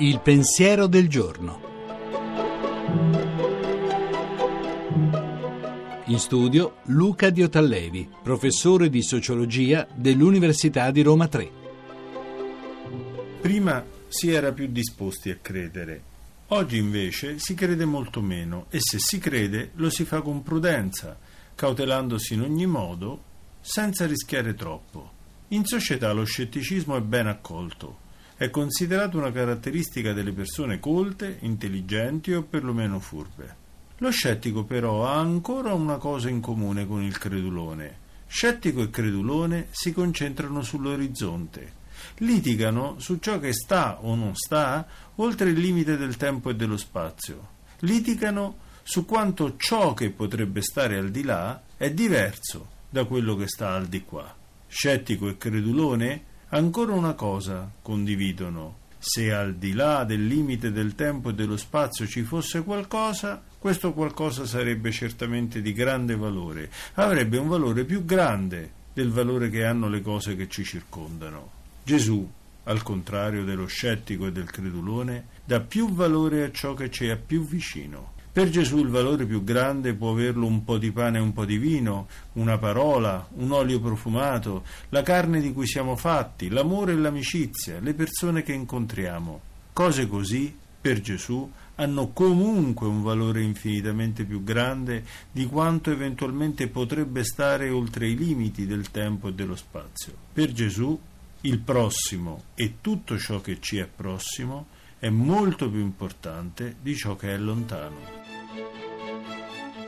Il pensiero del giorno. In studio Luca Diotallevi, professore di sociologia dell'Università di Roma 3. Prima si era più disposti a credere, oggi invece si crede molto meno e se si crede lo si fa con prudenza, cautelandosi in ogni modo, senza rischiare troppo. In società lo scetticismo è ben accolto. È considerato una caratteristica delle persone colte, intelligenti o perlomeno furbe. Lo scettico però ha ancora una cosa in comune con il credulone. Scettico e credulone si concentrano sull'orizzonte, litigano su ciò che sta o non sta oltre il limite del tempo e dello spazio, litigano su quanto ciò che potrebbe stare al di là è diverso da quello che sta al di qua. Scettico e credulone ancora una cosa condividono. Se al di là del limite del tempo e dello spazio ci fosse qualcosa, questo qualcosa sarebbe certamente di grande valore, avrebbe un valore più grande del valore che hanno le cose che ci circondano. Gesù, al contrario dello scettico e del credulone, dà più valore a ciò che ci è più vicino. Per Gesù il valore più grande può averlo un po' di pane e un po' di vino, una parola, un olio profumato, la carne di cui siamo fatti, l'amore e l'amicizia, le persone che incontriamo. Cose così, per Gesù, hanno comunque un valore infinitamente più grande di quanto eventualmente potrebbe stare oltre i limiti del tempo e dello spazio. Per Gesù il prossimo e tutto ciò che ci è prossimo è molto più importante di ciò che è lontano.